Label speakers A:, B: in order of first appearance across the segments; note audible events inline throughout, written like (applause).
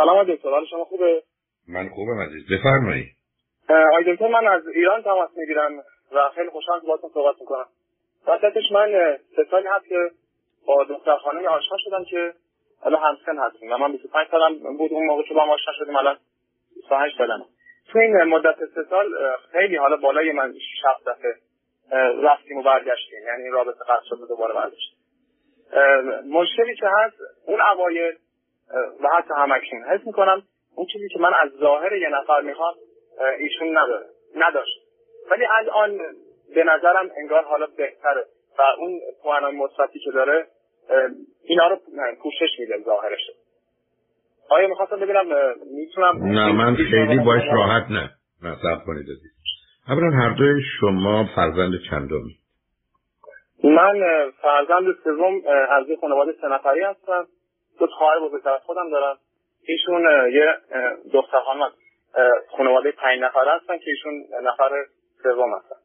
A: سلام دکتر شما خوبه؟
B: من خوبم عزیز. بفرمایید.
A: آقای دکتر من از ایران تماس می‌گیرم و خیلی خوشحال باهاتون صحبت می‌کنم. وسطش من سه سالی هست که با دختر خانمی آشنا شدم که حالا همسن هستیم. و من 25 سالم بود اون موقع که با هم آشنا شدیم الان 28 سالمه. تو این مدت سه سال خیلی حالا بالای من 6 دفعه رفتیم و برگشتیم. یعنی رابطه قطع شد دوباره برگشتیم. مشکلی که هست اون اوایل و حتی همکنون حس می‌کنم اون چیزی که من از ظاهر یه نفر می‌خوام ایشون نداره نداشت. ولی الان به نظرم انگار حالا بهتره. و اون پوانای مثبتی که داره اینا رو پوشش میده ظاهرش. آیا می‌خواستم ببینم می‌تونم
B: نه من خیلی باش راحت نه. مصرف کنید عزیز. اولا هر دوی شما فرزند چندمی
A: من فرزند سوم از یه خانواده سه نفری هستم. دو خواهر بزرگتر از خودم دارم ایشون یه دختر خانم خانواده پنج نفر هستن که ایشون نفر سوم هستن.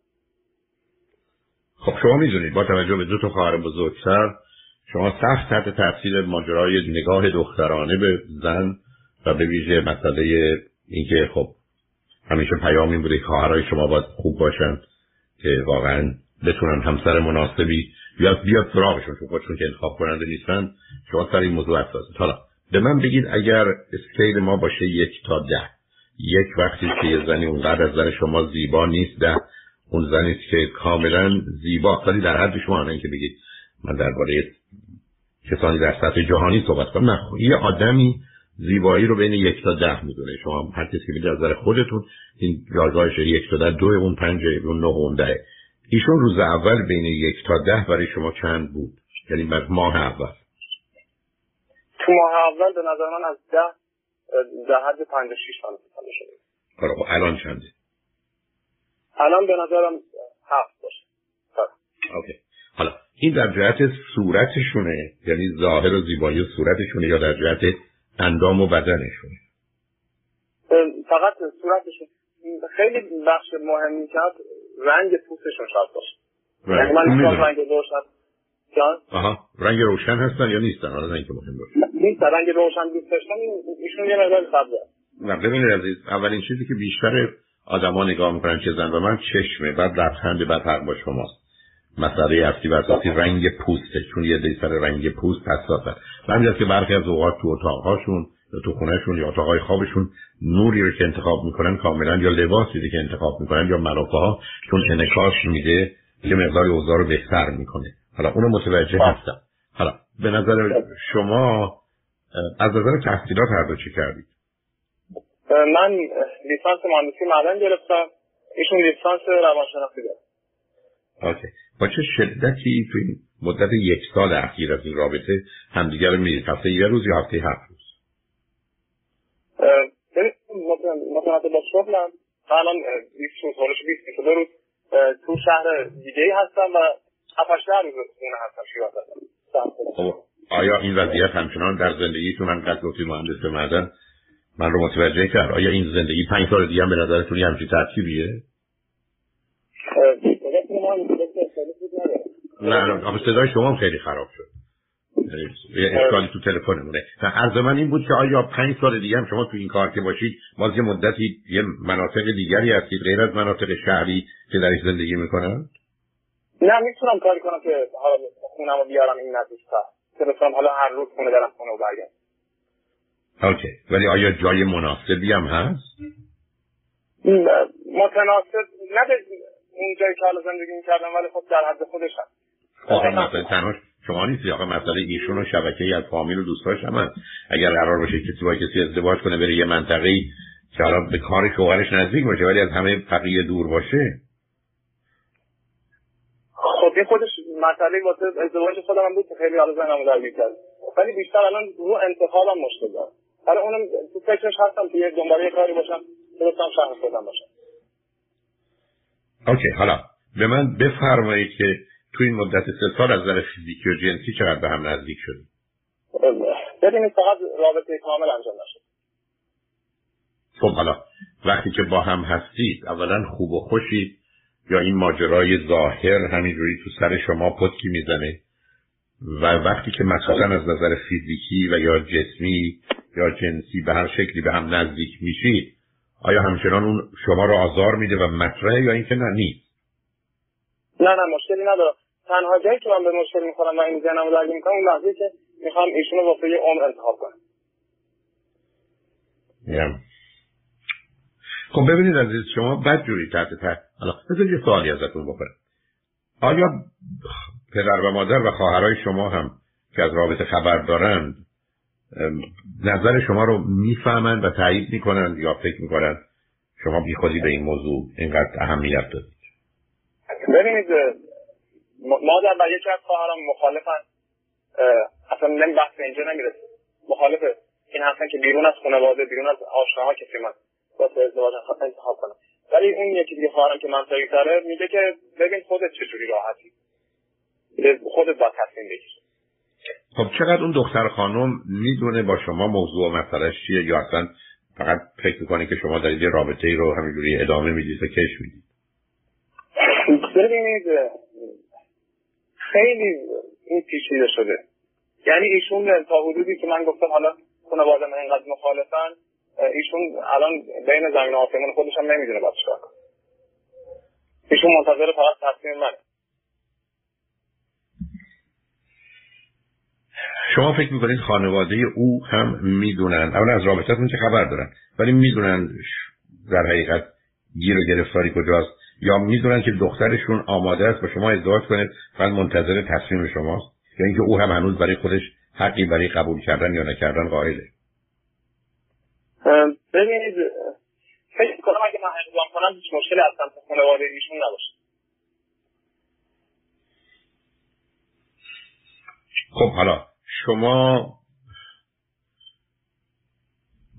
B: خب شما می‌دونید با توجه به دو تا خواهر بزرگتر شما سخت تحت تاثیر ماجرای نگاه دخترانه به زن و به ویژه مسئله اینکه خب همیشه پیامی بوده خواهرای شما باید خوب باشن که واقعا بتونن همسر مناسبی یا بیاد سراغشون چون خودشون که انتخاب کننده نیستن. شما سر این موضوع حساسید حالا به من بگید اگر اسکیل ما باشه یک تا ده. یک وقتی که یه زنی اونقدر از زن شما زیبا نیست ده. اون زنی که کاملا زیبا. ولی در حد شما نه که بگید من درباره کسانی در سطح جهانی صحبت کنم. نه یه آدمی زیبایی رو بین یک تا ده می‌دونه. شما هر کسی که از نظر خودتون این جایگاهش یک تا ده دو اون پنج اون نه اون ده. ایشون روز اول بین یک تا ده برای شما چند بود؟ یعنی بر ماه اول.
A: تو ماه اول به نظر من از ده در حد پنج شیش سال شده
B: خب الان چنده؟
A: الان به نظرم هفت باشه.
B: اوکی. حالا این در جهت صورتشونه؟ یعنی ظاهر و زیبایی صورتشونه یا در جهت اندام و بدنشونه؟
A: فقط صورتشون خیلی بخش مهمی که رنگ پوستشون شاید باشه. یعنی من رنگ روشن.
B: رنگ روشن هستن یا نیستن؟ حالا رنگ مهم باشه.
A: نیست رنگ روشن دوست داشتن ایشون یه مقدار سبزه
B: نه ببینید عزیز اولین چیزی که بیشتر آدما نگاه می‌کنن چه زن و من چشمه. بعد لبخند بعد حق با شماست. مسئله اصلی و اساسی رنگ پوسته. چون یه دی سر رنگ پوست حساسه. همین که برخی از اوقات تو اتاقهاشون تو خونهشون یا اتاقهای خوابشون نوری رو که انتخاب می‌کنن کاملا یا لباسی که انتخاب می‌کنن یا ملافه ها چون انکاش میده یه مقدار اوضاع رو بهتر می‌کنه. حالا اونو متوجه هستم. حالا به نظر شما از نظر تحصیلات هر دو چی کردید؟
A: من لیسانس مهندسی معدن گرفتم. ایشون لیسانس روانشناسی داره.
B: اوکی. با چه شدتی تو این مدت یک سال اخیر از این رابطه همدیگر رو می‌دید؟ هفته یه روز یا هفته هفت
A: مثلا با شغلم الان 20 روز 20 روز تو شهر دیگه هستم و هفتش روز خونه هستم شیراز
B: خب آیا این وضعیت همچنان در زندگیتون هم قد گفتی مهندس معدن من رو متوجه کرد آیا این زندگی پنج سال دیگه هم به نظرتون یه همچین ترتیبیه؟ نه نه صدای شما خیلی خراب شد اشکالی تو تلفنمونه عرض من این بود که آیا پنج سال دیگه هم شما تو این کار که باشید باز یه مدتی یه مناطق دیگری هستید غیر از مناطق شهری که درش زندگی می‌کنن؟
A: نه می‌تونم کاری کنم که حالا خونم رو بیارم این نزدیکتر که بتونم حالا هر روز خونه برم خونه و برگرد
B: اوکی. ولی آیا جای مناسبی هم هست؟
A: متناسب نه اون جایی که حالا زندگی می‌کردم ولی خب در حد خودش هست
B: مثلا تنها شما نیستی آقا مسئله ایشون و شبکه ای از فامیل و دوستاش هم اگر قرار باشه کسی با کسی ازدواج کنه بره یه منطقه که حالا به کار شوهرش نزدیک باشه ولی از همه بقیه دور باشه.
A: خب این خودش مسئله واسه ازدواج خودم هم بود که خیلی حالا زنمو در می‌کرد ولی بیشتر الان رو انتخابم مشکل دارم. برای اونم تو فکرش هستم که یه دنباله کاری باشم بتونم شهر خودم باشم.
B: اوکی حالا به من بفرمایید که تو این مدت سه سال از نظر فیزیکی و جنسی چقدر به هم نزدیک شدید
A: ببینید فقط رابطه کامل انجام نشد.
B: خب حالا وقتی که با هم هستید اولا خوب و خوشید یا این ماجرای ظاهر همینجوری تو سر شما پتکی می‌زنه؟ و وقتی که مخصوصا از نظر فیزیکی و یا جسمی یا جنسی به هر شکلی به هم نزدیک میشید آیا همچنان اون شما رو آزار میده و مطرحه یا اینکه نه نیست؟
A: نه نه مشکلی نداره. تنها جایی که من به مشکل می‌خورم و این ذهنمو درگیر می‌کنم اون لحظه که می‌خوام ایشونو واسه یه عمر انتخاب کنم.
B: yeah. خب ببینید عزیز شما بد جوری تحت تحت حالا بذارید یه سوالی ازتون بکنم. آیا پدر و مادر و خواهرای شما هم که از رابطه خبر دارند نظر شما رو می‌فهمند و تایید می‌کنند یا فکر می‌کنند شما بی خودی به این موضوع اینقدر اهمیت دادید؟
A: ببینید مادر و یکی از خواهرام مخالفن. اصلا نمی بحث اینجا نمی‌رسه. مخالف این هستن که بیرون از خانواده بیرون از آشناها کسی من واسه ازدواج انتخاب کنم ولی اون یکی دیگه خواهرم که منطقی تره میگه که ببین خودت چجوری راحتی. خودت با تصمیم بگیر.
B: خب چقدر اون دختر خانم می‌دونه با شما موضوع و مسئلهش چیه یا اصلا فقط فکر می‌کنه که شما دارید یه رابطه ای رو همینجوری ادامه می‌دید و کش می‌دید؟
A: ببینید خیلی این پیچیده شده. یعنی ایشون تا حدودی که من گفتم حالا خانواده من اینقدر مخالفن ایشون الان بین زمین و آسمون خودش هم نمی‌دونه باید چیکار ایشون منتظر فقط تصمیم منه.
B: شما فکر می‌کنید خانواده او هم می‌دونن؟ اولا از رابطتون که خبر دارن؟ ولی می‌دونن در حقیقت گیر و گرفتاری کجاست؟ یا می‌دونن که دخترشون آماده است با شما ازدواج کنه فقط منتظر تصمیم شماست؟ یا اینکه او هم هنوز برای خودش حقی برای قبول کردن یا نکردن قائله؟
A: ببینید فکر کنم اگه من اقدام کنم هیچ مشکلی از سمت خانواده ایشون نباشه.
B: خب حالا شما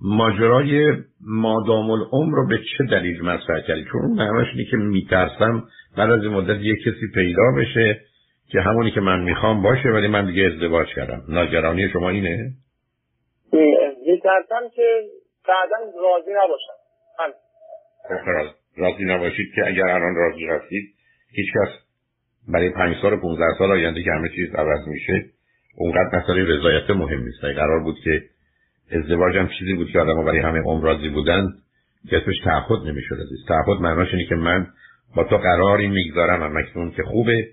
B: ماجرای مادام العمر رو به چه دلیل مطرح کردید چون اون معناش اینه که میترسم بعد از این مدت یه کسی پیدا بشه که همونی که من می‌خوام باشه ولی من دیگه ازدواج کردم. ناگرانی شما اینه؟
A: میترسم که بعدا راضی نباشم.
B: خب، راضی نباشید که اگر الان راضی هستید هیچ کس برای پنج سال پونزده سال آینده که همه چیز عوض میشه اونقدر مسئله رضایت مهم نیست. قرار بود که ازدواج هم چیزی بود که آدم برای همه عمر راضی بودن که اسمش تعهد نمی‌شد. عزیز تعهد معناش اینه که من با تو قراری می‌گذارم هم اکنون که خوبه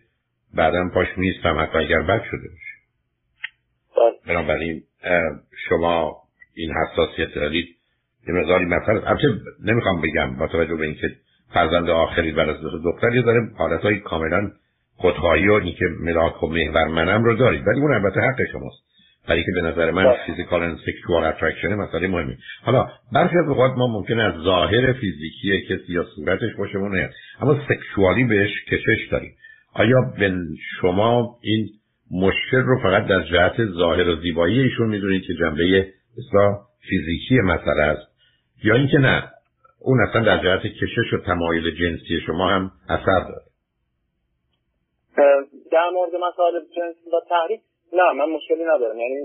B: بعدم پاش می‌ایستم حتی اگر بد شده باشه. بله. بنابراین شما این حساسیت دارید. یه مقداری مثلا البته نمی‌خوام بگم با توجه به اینکه فرزند آخری بعد از دختر یه داره حالت کاملا خودخواهی و اینکه ملاک و محور منم رو دارید. ولی اون البته حق شماست. برای که به نظر من physical و sexual attraction مسئله مهمی حالا برخی از اوقات ما ممکن از ظاهر فیزیکی کسی یا صورتش باشه نه اما سکشوالی بهش کشش داریم. آیا به شما این مشکل رو فقط در جهت ظاهر و زیبایی ایشون می‌دونید که جنبه اصلا فیزیکی مسئله است؟ یا اینکه نه اون اصلا در جهت کشش و تمایل جنسی شما هم اثر داره؟
A: در مورد مسائل جنسی و تحریک نه من مشکلی ندارم. یعنی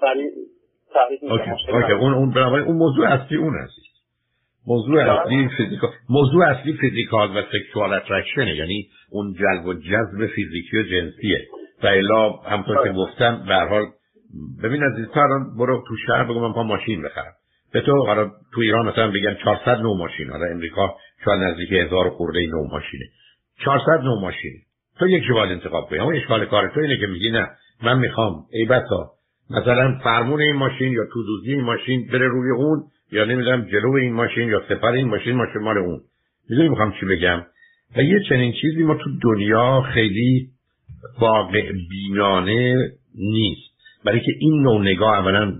A: سریع تحریک
B: اوکی اون اون اون موضوع اصلی اون است. موضوع اصلی physical موضوع اصلی physical و sexual attraction یعنی اون جلب و جذب فیزیکی و جنسیه. و الا همطور که بله. گفتم به حال ببین از الان برو تو شهر بگو من پا ماشین بخرم. به تو حالا تو ایران مثلا بگن 400 نوع ماشین. حالا امریکا شاید نزدیک هزار خورده نوع ماشینه. 400 نوع ماشینه. تو یک باید انتخاب کنی. اما اشکال کار تو اینه که میگی نه. من می‌خوام ای بسا مثلا فرمون این ماشین یا تودوزی این ماشین بره روی اون یا نمی‌دونم جلو این ماشین یا سپر این ماشین ماشین مال اون. می‌دونی می‌خوام چی بگم؟ و یه چنین چیزی ما تو دنیا خیلی واقع بینانه نیست. برای که این نوع نگاه اولا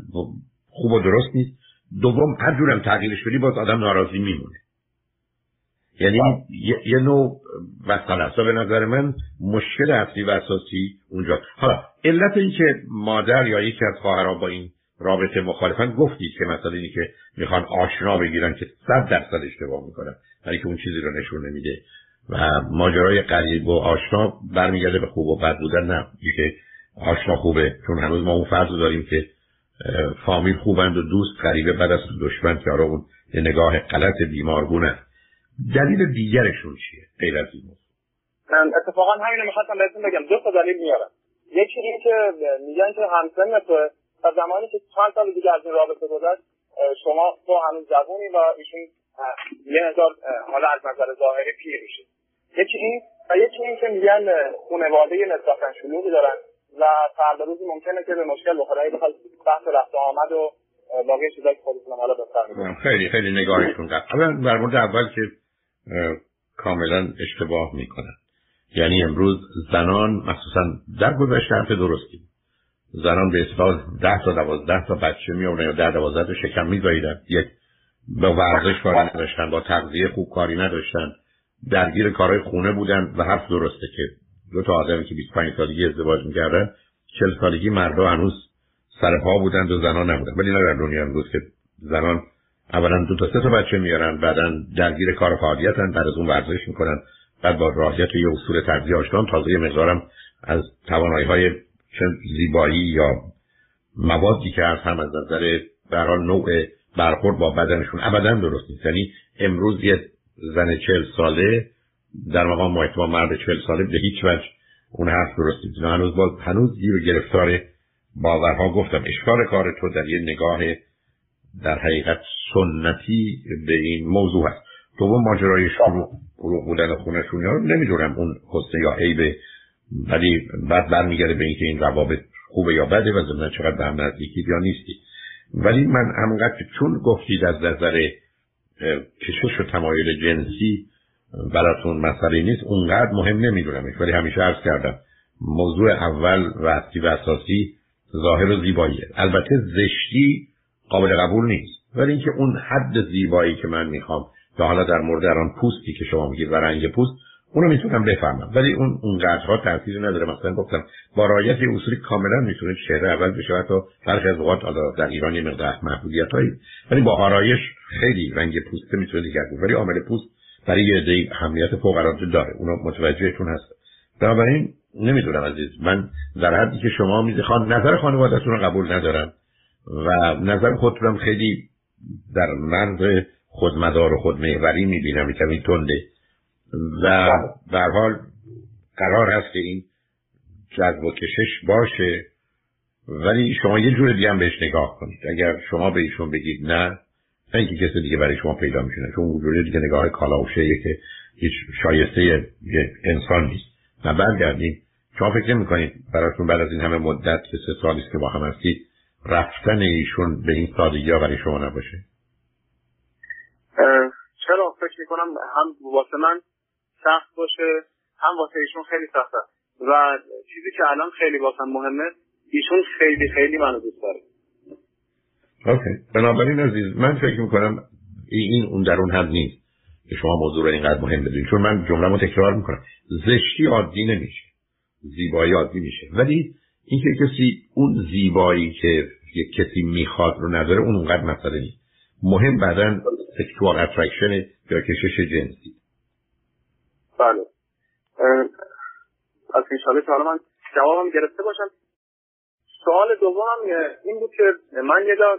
B: خوب و درست نیست. دوم هر جورم تغییرش بدی باز آدم ناراضی میمونه. یعنی یه, نوع مسئله است. به نظر من مشکل اصلی و اساسی اونجا. حالا علت این که مادر یا یکی از خواهرها با این رابطه مخالفن گفتید که مثلا اینی که می‌خوان آشنا بگیرن که صد درصد اشتباه می‌کنن ولی که اون چیزی رو نشون نمیده. و ماجرای قریب و آشنا برمیگرده به خوب و بد بودن نه. که آشنا خوبه چون هنوز ما اون فرض داریم که فامیل خوبند و دوست قریبه بعد از دشمن که اون یه نگاه غلط بیمارگونه. دلیل دیگرشون چیه غیر از این؟
A: اتفاقا همین رو می‌خواستم بهتون بگم. دو تا دلیل میارم. یکی این که میگن که همسن تو و زمانی که چند سال دیگه از این رابطه گذشت شما تو هنوز جوونی و ایشون یه هزار حالا از نظر ظاهری پیر میشه. یکی این و یکی این که میگن خانواده نسبتا شلوغی دارن و فردا روزی ممکنه که به مشکل بخوره. بخواد بحث رفت آمد و باقی چیزایی که خودتون حالا بفرمایید
B: خیلی خیلی نگاهشون اولا در مورد اول که کاملا اشتباه می‌کنن. یعنی امروز زنان مخصوصا در گذشته حرف درستی زنان به اصطلاح ده تا دوازده تا بچه می یا ده دوازده تا شکم می یک با ورزش کاری نداشتن با تغذیه خوب کاری نداشتن. درگیر کارهای خونه بودن و حرف درسته که دو تا آدمی که 25 سالگی ازدواج می‌کردن 40 سالگی مردا هنوز سر پا بودند و زنان نبودن ولی نه در دنیا امروز که زنان اولا دو تا سه تا بچه میارن بعدا درگیر کار فعالیتن بعد از اون ورزش می‌کنن بعد با راحیت یه اصول تغذیه آشنان تازه یه مقدارم از توانایی های زیبایی یا موادی که از هم از نظر برای نوع برخورد با بدنشون ابدا درست نیست. یعنی امروز یه زن چل ساله در مقام با مرد چل ساله به هیچ وجه اون حرف درست نیست. هنوز باز هنوز گیر گرفتار باورها گفتم اشکال کار تو در یه نگاه در حقیقت سنتی به این موضوع هست. تو ماجرای شروع فروغ بودن خونشون رو نمی‌دونم اون حسن یا عیبه ولی بعد برمیگرده به اینکه این روابط خوبه یا بده و ضمن چقدر به هم نزدیکی یا نیستی. ولی من همونقدر که چون گفتید از نظر کشش و تمایل جنسی براتون مسئله نیست اونقدر مهم نمی‌دونم ولی همیشه عرض کردم موضوع اول و اصلی و اساسی ظاهر و زیباییه. البته زشتی قابل قبول نیست. ولی اینکه اون حد زیبایی که من می‌خوام که حالا در مورد آن پوستی که شما میگید و رنگ پوست اونو می‌تونم بفهمم. ولی اون اونقدرها تاثیری نداره. مثلا گفتم با رعایت اصولی کاملا می‌تونه چهره اول بشه حتی برخی از اوقات در ایران یه مقدار محدودیت هایی ولی با آرایش خیلی رنگ پوست می‌تونه دیگر بود ولی عامل پوست برای یه عده اهمیت فوق العاده داره. اونو متوجهتون هست. بنابراین نمی‌دونم عزیز من در حدی که شما می‌خوان نظر خانوادهتون رو قبول ندارم و نظر خودتونم خیلی در مرز خودمدار و خودمهوری می‌بینم کمی تنده. و به حال قرار هست که این جذب و کشش باشه ولی شما یه جور دیگه هم بهش نگاه کنید. اگر شما به ایشون بگید نه اینکه کسی دیگه برای شما پیدا میشونه چون وجود دیگه نگاه کالاوشه که هیچ شایسته انسان نیست. نه برگردید شما فکر می‌کنید براتون بعد از این همه مدت که سه سالی که با هم هستید رفتن ایشون به این سادگی ها برای شما نباشه؟
A: چرا؟ فکر می‌کنم هم واسه من سخت باشه هم واسه ایشون خیلی سخته و چیزی که الان خیلی واسه مهمه ایشون خیلی خیلی منو دوست داره.
B: OK. بنابراین عزیز من فکر می‌کنم این اون در اون حد نیست. شما موضوع رو اینقدر مهم بدونید. چون من جمله تکرار می‌کنم. زشتی عادی نمیشه. زیبایی عادی میشه. ولی اینکه کسی اون زیبایی که یک کسی می‌خواد رو نداره اون اونقدر مسئله نیست. مهم بعدا sexual attraction یا کشش جنسی.
A: بله. از انشاءالله که حالا من جوابم گرفته باشم. سوال دومم این بود که من یه جا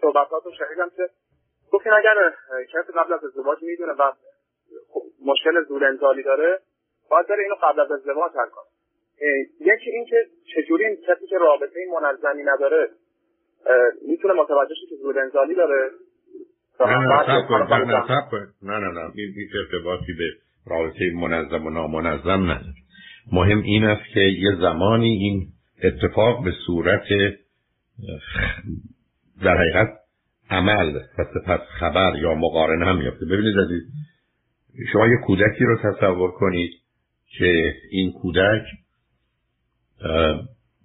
A: صحبتات رو شنیدم که گفتین اگر کسی قبل از ازدواج می‌دونه و مشکل زور انزالی داره باید داره اینو قبل از ازدواج حل کنه. یکی این که چجوری این کسی که رابطه منظمی نداره می‌تونه متوجه که زور انزالی داره؟
B: نه نه نه نه این ارتباطی به رابطه منظم و نامنظم نداره. مهم این است که یه زمانی این اتفاق به صورت در حقیقت عمل و سپس خبر یا مقارنه هم میفته ببینید عزیز شما یه کودکی رو تصور کنید که این کودک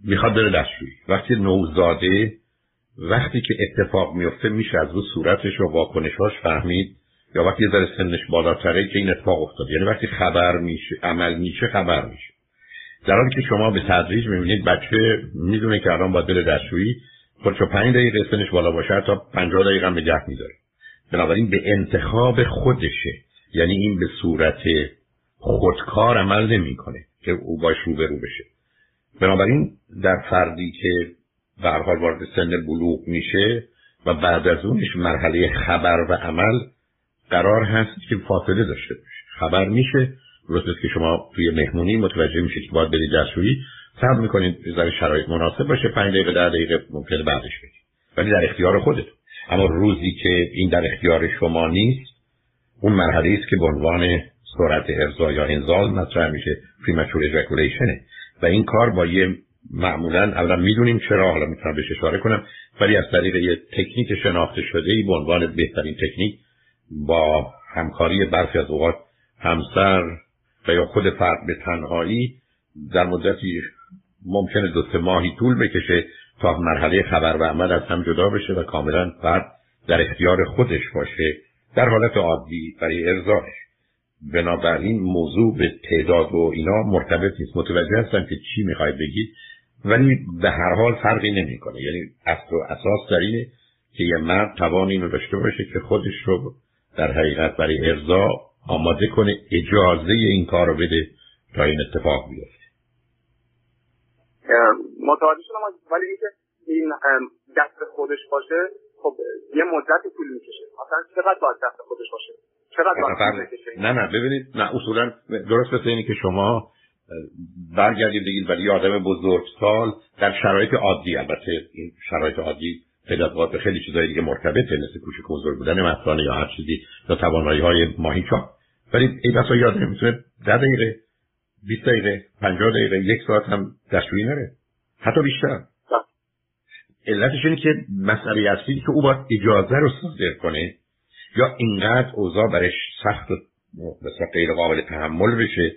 B: می‌خواد بره دستشویی. وقتی نوزاده وقتی که اتفاق میفته میشه از رو صورتش و واکنشاش فهمید یا وقتی ذره سنش بالاتره که این اتفاق افتاد. یعنی وقتی خبر میشه عمل میشه خبر میشه. در حالی که شما به تدریج می‌بینید بچه می‌دونه که الان باید بره دستشویی. خودشو پنج دقیقه سنش بالا باشه تا پنجاه دقیقه هم نگه میداره بنابراین به انتخاب خودشه. یعنی این به صورت خودکار عمل نمی‌کنه که او باش روبرو بشه. بنابراین در فردی که به حال وارد سن بلوغ میشه و بعد از اونش مرحله خبر و عمل قرار هست که فاصله داشته باشه. خبر میشه درست که شما توی مهمونی متوجه میشه که باید برید دستشویی. صبر می‌کنید ذره شرایط مناسب باشه. پنج دقیقه در دقیقه ممکنه بعدش بگید ولی در اختیار خودتون اما روزی که این در اختیار شما نیست اون مرحله است که به عنوان سرعت ارضا یا انزال مطرح میشه. پریمچور اجاکولیشنه و این کار با یه معمولا اولا می‌دونیم چرا حالا می‌تونم بهش اشاره کنم ولی از طریق یه تکنیک شناخته شده ای به عنوان بهترین تکنیک با همکاری برخی از اوقات همسر و یا خود فرد به تنهایی در مدتی ممکنه دو سه ماهی طول بکشه تا مرحله خبر و عمل از هم جدا بشه و کاملا فرد در اختیار خودش باشه در حالت عادی برای ارزاش بنابراین موضوع به تعداد و اینا مرتبط نیست. متوجه هستم که چی می‌خواید بگید ولی به هر حال فرقی نمی‌کنه. یعنی اصل و اساس در اینه که یه مرد توان اینو داشته باشه که خودش رو در حقیقت برای ارضا آماده کنه اجازه این کار رو بده تا این اتفاق بیفته.
A: متوجه شدم ولی اینکه این دست خودش باشه خب یه مدت طول می‌کشه. مثلا چقدر باید دست خودش باشه؟ چقدر باید
B: نه نه ببینید نه اصولا درست مثل اینه که شما برگردید بگید ولی آدم سال در شرایط عادی البته این شرایط عادی پیدا به خیلی چیزای دیگه مرتبطه مثل کوچک بزرگ بودن مثلا یا هر چیزی یا توانایی های ماهی چاپ ولی این بسا یادم می‌تونه ده دقیقه 20 دقیقه 50 دقیقه یک ساعت هم دستشویی نره. حتی بیشتر. علتش اینه که مسئله اصلی که او باید اجازه رو صادر کنه یا اینقدر اوضاع برش سخت و غیر قابل تحمل بشه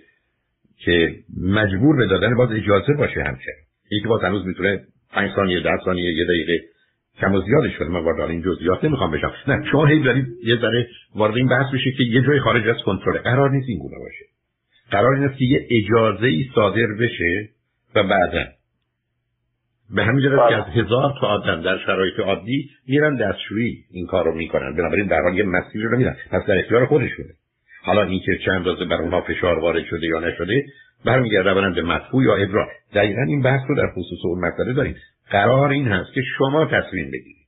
B: که مجبور به دادن باز اجازه باشه همچنین. این که باز هنوز می‌تونه پنج ثانیه ده ثانیه یه دقیقه کم و زیادش شده من وارد این جزئیات نمی‌خوام بشم. نه شما هی دارید یه ذره وارد این بحث بشه که یه جای خارج از کنترل. قرار نیست این گونه باشه. قرار این است که یه اجازه ای صادر بشه و بعدا. به همین جهت که از هزار تا آدم در شرایط عادی میرن دستشویی این کار رو می‌کنن. بنابراین در حال یه مسیر رو میرن پس در اختیار خودشونه. حالا اینکه چند اندازه بر اونها فشار وارد شده یا نشده برمیگرده اولا به مدفوع یا ابرار دقیقا این بحث رو در خصوص اون مسئله داریم. قرار این هست که شما تصمیم بگیرید.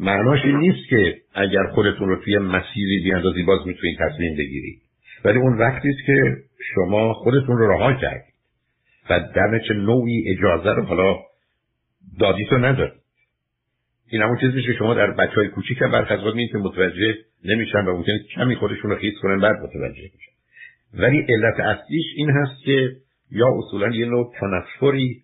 B: معناش این نیست که اگر خودتون رو توی مسیری بیاندازی باز می‌تونید تصمیم بگیرید. ولی اون وقتی است که شما خودتون رو رها کردید و در چه نوعی اجازه رو حالا دادید و ندارید این همون چیزی که شما در بچه های کوچیک هم برخ از که متوجه نمیشن و ممکنه کمی خودشون رو خیز کنن بعد متوجه میشن. ولی علت اصلیش این هست که یا اصولا یه نوع تنفری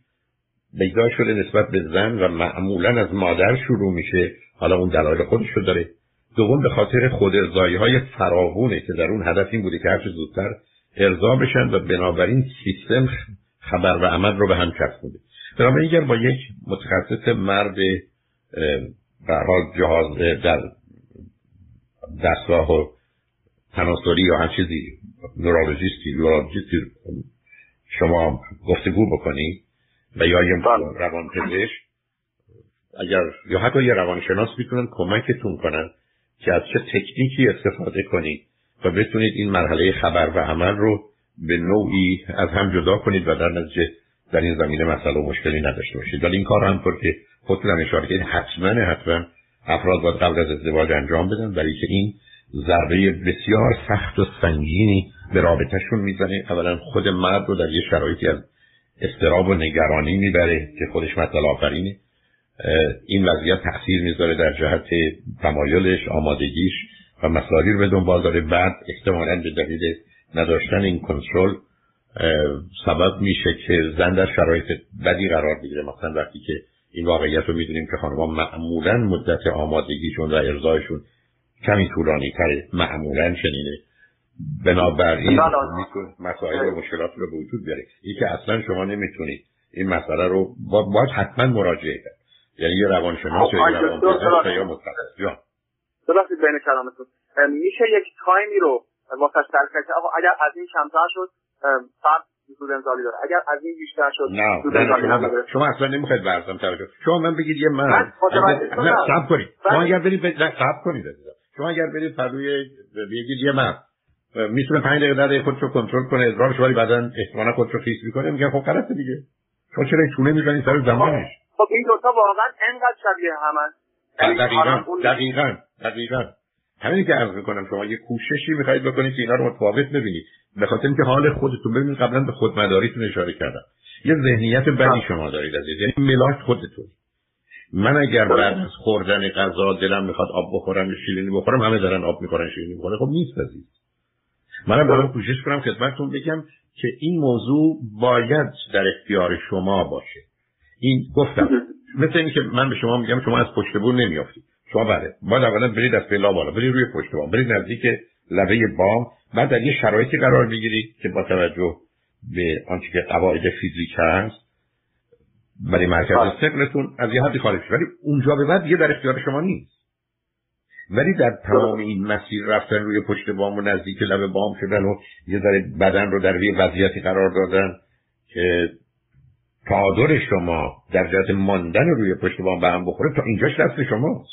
B: پیدا شده نسبت به زن و معمولا از مادر شروع میشه. حالا اون دلایل خودش رو داره. دوم به خاطر خود ارزایی های فراوونه که در اون هدف این بوده که هرچه زودتر ارضا بشن و بنابراین سیستم خبر و عمل رو به هم چسبونده بنابراین اگر با یک متخصص مرد به حال جهاز در دستگاه و تناسلی یا هر چیزی نورولوژیستی نورولوژیستی شما گفتگو بکنی و یا یه بله. روان پزشک اگر یا حتی یه روانشناس می‌تونن کمکتون کنن که از چه تکنیکی استفاده کنید و بتونید این مرحله خبر و عمل رو به نوعی از هم جدا کنید و در نتیجه در این زمینه مسئله و مشکلی نداشته باشید. ولی این کار همطور که خودتون هم اشاره کردید حتما حتما افراد باید قبل از ازدواج انجام بدن برای که این ضربه بسیار سخت و سنگینی به رابطهشون می‌زنه. اولا خود مرد رو در یه شرایطی از استراب و نگرانی می‌بره که خودش مطلع آفرینه. این وضعیت تاثیر می‌ذاره در جهت تمایلش آمادگیش و مسائلی رو به دنبال داره. بعد احتمالا به دلیل نداشتن این کنترل سبب میشه که زن در شرایط بدی قرار بگیره. مثلا وقتی که این واقعیت رو می‌دونیم که خانمها معمولا مدت آمادگیشون و ارزایشون کمی طولانی تره معمولا چنینه. بنابراین مسائل و مشکلات رو به وجود بیاره. این که اصلا شما نمی‌تونید این مسئله رو باید حتما مراجعه کرد. یعنی یه روانشناس یا روانپزشک یا متخصص جان.
A: بین کلامتون. میشه یک تایمی رو واسه که آقا اگر از این کمتر شد فرد سود انزالی داره. اگر از این بیشتر شد
B: نه سود انزالی نداره شما اصلا نمی‌خواید برزم توجه شما من بگید یه من نه صبر کنید. شما اگر برید نه صبر کنید شما اگر برید پروی بگید یه من می‌تونه 5 دقیقه در خودشو کنترل کنه. ادرارش ولی بعدا احتمالاً خودشو خیس می‌کنه. میگن خب غلطه دیگه. شما چرا چونه می‌زنید سر زمانش؟
A: خب این دو تا واقعا انقدر شبیه همن
B: دقیقاً دقیقاً دقیقاً. همینی که عرض می‌کنم شما یه کوششی می‌خواید بکنید که اینا رو متفاوت ببینید. به خاطر اینکه حال خودتون ببینید قبلا به خودمداریتون اشاره کردم. یه ذهنیت بدی شما دارید از یعنی ملاک خودتون. من اگر بعد از خوردن غذا دلم می‌خواد آب بخورم شیرینی بخورم همه دارن آب می‌خورن شیرینی می‌خورن. خب نیست عزیز. منم دارم کوشش کنم خدمتتون بگم که این موضوع باید در اختیار شما باشه. این گفتم. (laughs) مثل این که من به شما میگم شما از پشت بور نمیافتید شما بله. باید اولا برید از پلا بالا. برید روی پشت بام. برید نزدیک لبه بام. بعد در یه شرایطی قرار بگیرید که با توجه به آنچه که قواعد فیزیک هست برای مرکز سقلتون از یه حدی خارج ولی اونجا به بعد دیگه در اختیار شما نیست. ولی در تمام این مسیر رفتن روی پشت بام و نزدیک لب بام شدن و یه ذره بدن رو در یه وضعیتی قرار دادن که تعادل شما در جهت ماندن روی پشت بام به هم بخوره تا اینجاش دست شماست.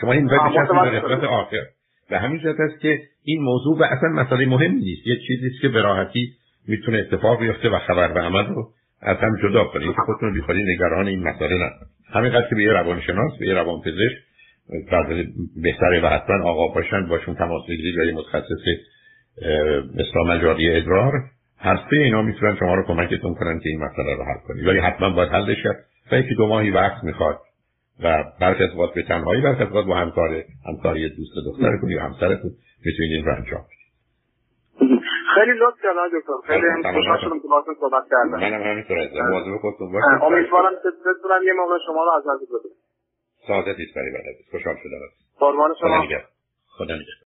B: شما این باید به قسمت آخر. به همین جهت است که این موضوع و اصلا مسئله مهم نیست. یه چیزی که به راحتی می‌تونه اتفاق بیفته و خبر به عمل رو از هم جدا کنید خودتون بیخوری نگران این مسئله نکنید همینقدر که به یه روانشناس به یه روانپزشک بهتره و حتما آقا باشن باشون تماس بگیرید یه متخصص مثلا مجاری ادرار هر سه اینا می‌تونن شما رو کمکتون کنن که این مسئله رو حل کنید. ولی حتما باید حل شد و یکی دو ماهی وقت می‌خواد. و برخی از به تنهایی برخی از با همکار همکاری دوست دخترتون یا همسرتون می‌تونید این رو انجام
A: خیلی لطف کردن دکتر. خیلی خوشحال شدم که باهاتون صحبت کردم.
B: منم همینطور عزیزم مواظب خودتون باشید.
A: امیدوارم که بتونم یه موقع شما رو از نزدیک ببینم
B: سعادتی است برای بلد خوشحال شدم.
A: قربان شما.
B: خدا نگهدار.